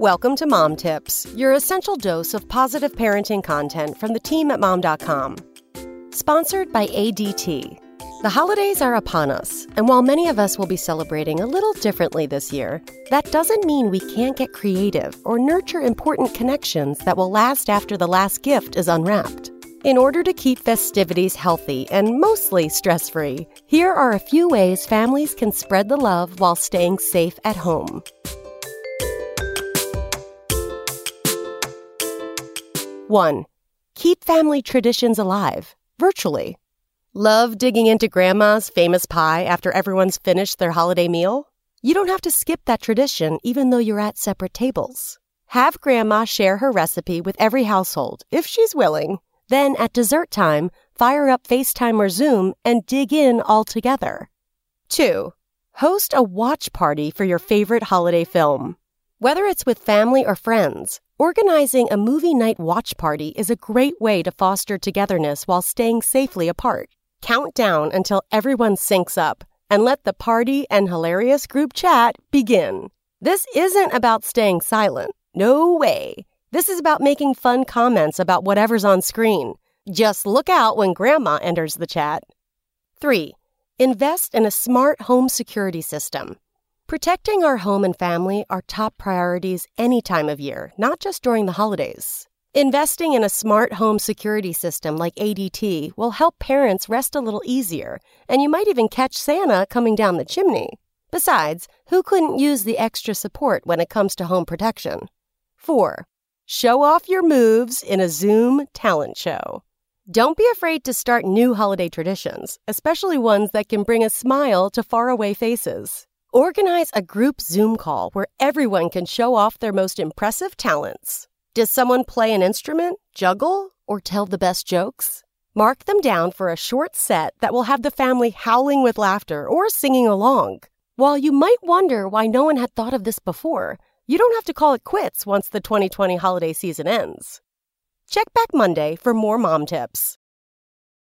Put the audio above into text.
Welcome to Mom Tips, your essential dose of positive parenting content from the team at mom.com. Sponsored by ADT. The holidays are upon us, and while many of us will be celebrating a little differently this year, that doesn't mean we can't get creative or nurture important connections that will last after the last gift is unwrapped. In order to keep festivities healthy and mostly stress free, here are a few ways families can spread the love while staying safe at home. 1. Keep family traditions alive, virtually. Love digging into grandma's famous pie after everyone's finished their holiday meal? You don't have to skip that tradition even though you're at separate tables. Have grandma share her recipe with every household, if she's willing. Then at dessert time, fire up FaceTime or Zoom and dig in all together. 2. Host a watch party for your favorite holiday film. Whether it's with family or friends, organizing a movie night watch party is a great way to foster togetherness while staying safely apart. Count down until everyone syncs up and let the party and hilarious group chat begin. This isn't about staying silent. No way. This is about making fun comments about whatever's on screen. Just look out when grandma enters the chat. 3. Invest in a smart home security system. Protecting our home and family are top priorities any time of year, not just during the holidays. Investing in a smart home security system like ADT will help parents rest a little easier, and you might even catch Santa coming down the chimney. Besides, who couldn't use the extra support when it comes to home protection? 4. Show off your moves in a Zoom talent show. Don't be afraid to start new holiday traditions, especially ones that can bring a smile to faraway faces. Organize a group Zoom call where everyone can show off their most impressive talents. Does someone play an instrument, juggle, or tell the best jokes? Mark them down for a short set that will have the family howling with laughter or singing along. While you might wonder why no one had thought of this before, you don't have to call it quits once the 2020 holiday season ends. Check back Monday for more mom tips.